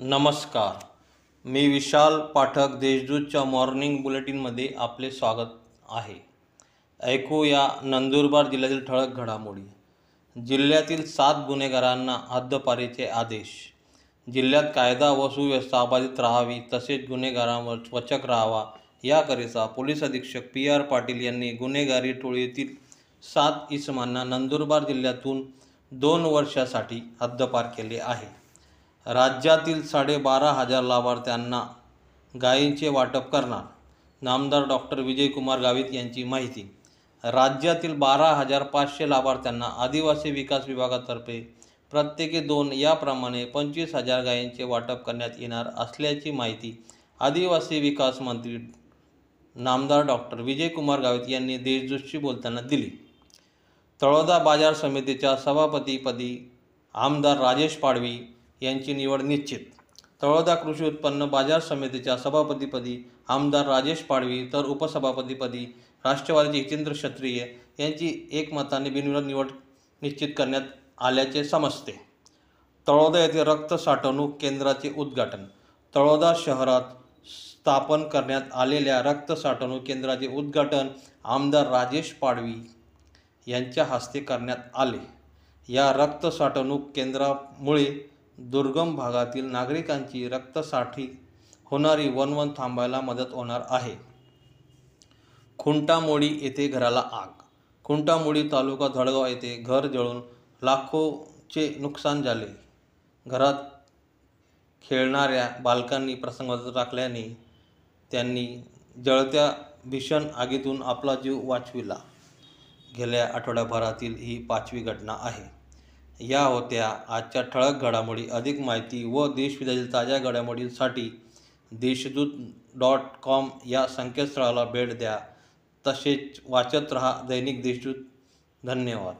नमस्कार. मी विशाल पाठक देशदूतच्या मॉर्निंग बुलेटिनमध्ये आपले स्वागत आहे. ऐकूया नंदुरबार जिल्ह्यातील ठळक घडामोडी. जिल्ह्यातील सात गुन्हेगारांना हद्दपारीचे आदेश. जिल्ह्यात कायदा व सुव्यवस्था अबाधित राहावी तसेच गुन्हेगारांवर वचक राहावा याकरिता पोलीस अधीक्षक पी आर पाटील यांनी गुन्हेगारी टोळीतील सात इसमांना नंदुरबार जिल्ह्यातून दोन वर्षासाठी हद्दपार केले आहे. राज्यातील साडेबारा हजार लाभार्थ्यांना गायींचे वाटप करणार. नामदार डॉक्टर विजयकुमार गावित यांची माहिती. राज्यातील बारा हजार पाचशे लाभार्थ्यांना आदिवासी विकास विभागातर्फे प्रत्येकी दोन याप्रमाणे पंचवीस हजार गायींचे वाटप करण्यात येणार असल्याची माहिती आदिवासी विकास मंत्री नामदार डॉक्टर विजयकुमार गावित यांनी देशदूतशी बोलताना दिली. तळोदा बाजार समितीच्या सभापतीपदी आमदार राजेश पाडवी यांची निवड निश्चित. तळोदा कृषी उत्पन्न बाजार समितीच्या सभापतीपदी आमदार राजेश पाडवी तर उपसभापतीपदी राष्ट्रवादीचे हितेंद्र क्षत्रिय यांची एकमताने बिनविरोध निवड निश्चित करण्यात आल्याचे समजते. तळोदा येथे रक्त साठवणूक केंद्राचे उद्घाटन. तळोदा शहरात स्थापन करण्यात आलेल्या रक्त साठवणूक केंद्राचे उद्घाटन आमदार राजेश पाडवी यांच्या हस्ते करण्यात आले. या रक्त साठवणूक केंद्रामुळे दुर्गम भागातील नागरिकांची रक्तसाठी होणारी वणवण थांबायला मदत होणार आहे. खुंटामोडी येथे घराला आग. खुंटामोडी तालुका धडगाव येथे घर जळून लाखोचे नुकसान झाले. घरात खेळणाऱ्या बालकांनी प्रसंग टाकल्याने त्यांनी जळत्या भीषण आगीतून आपला जीव वाचविला. गेल्या आठवड्याभरातील ही पाचवी घटना आहे. या होत्या. आजच्या ठळक घडामोडी. अधिक माहिती व देशविदेशातील ताज्या घडामोडींसाठी देशदूत डॉट कॉम या संकेतस्थळाला भेट द्या. तसेच वाचत रहा दैनिक देशदूत. धन्यवाद.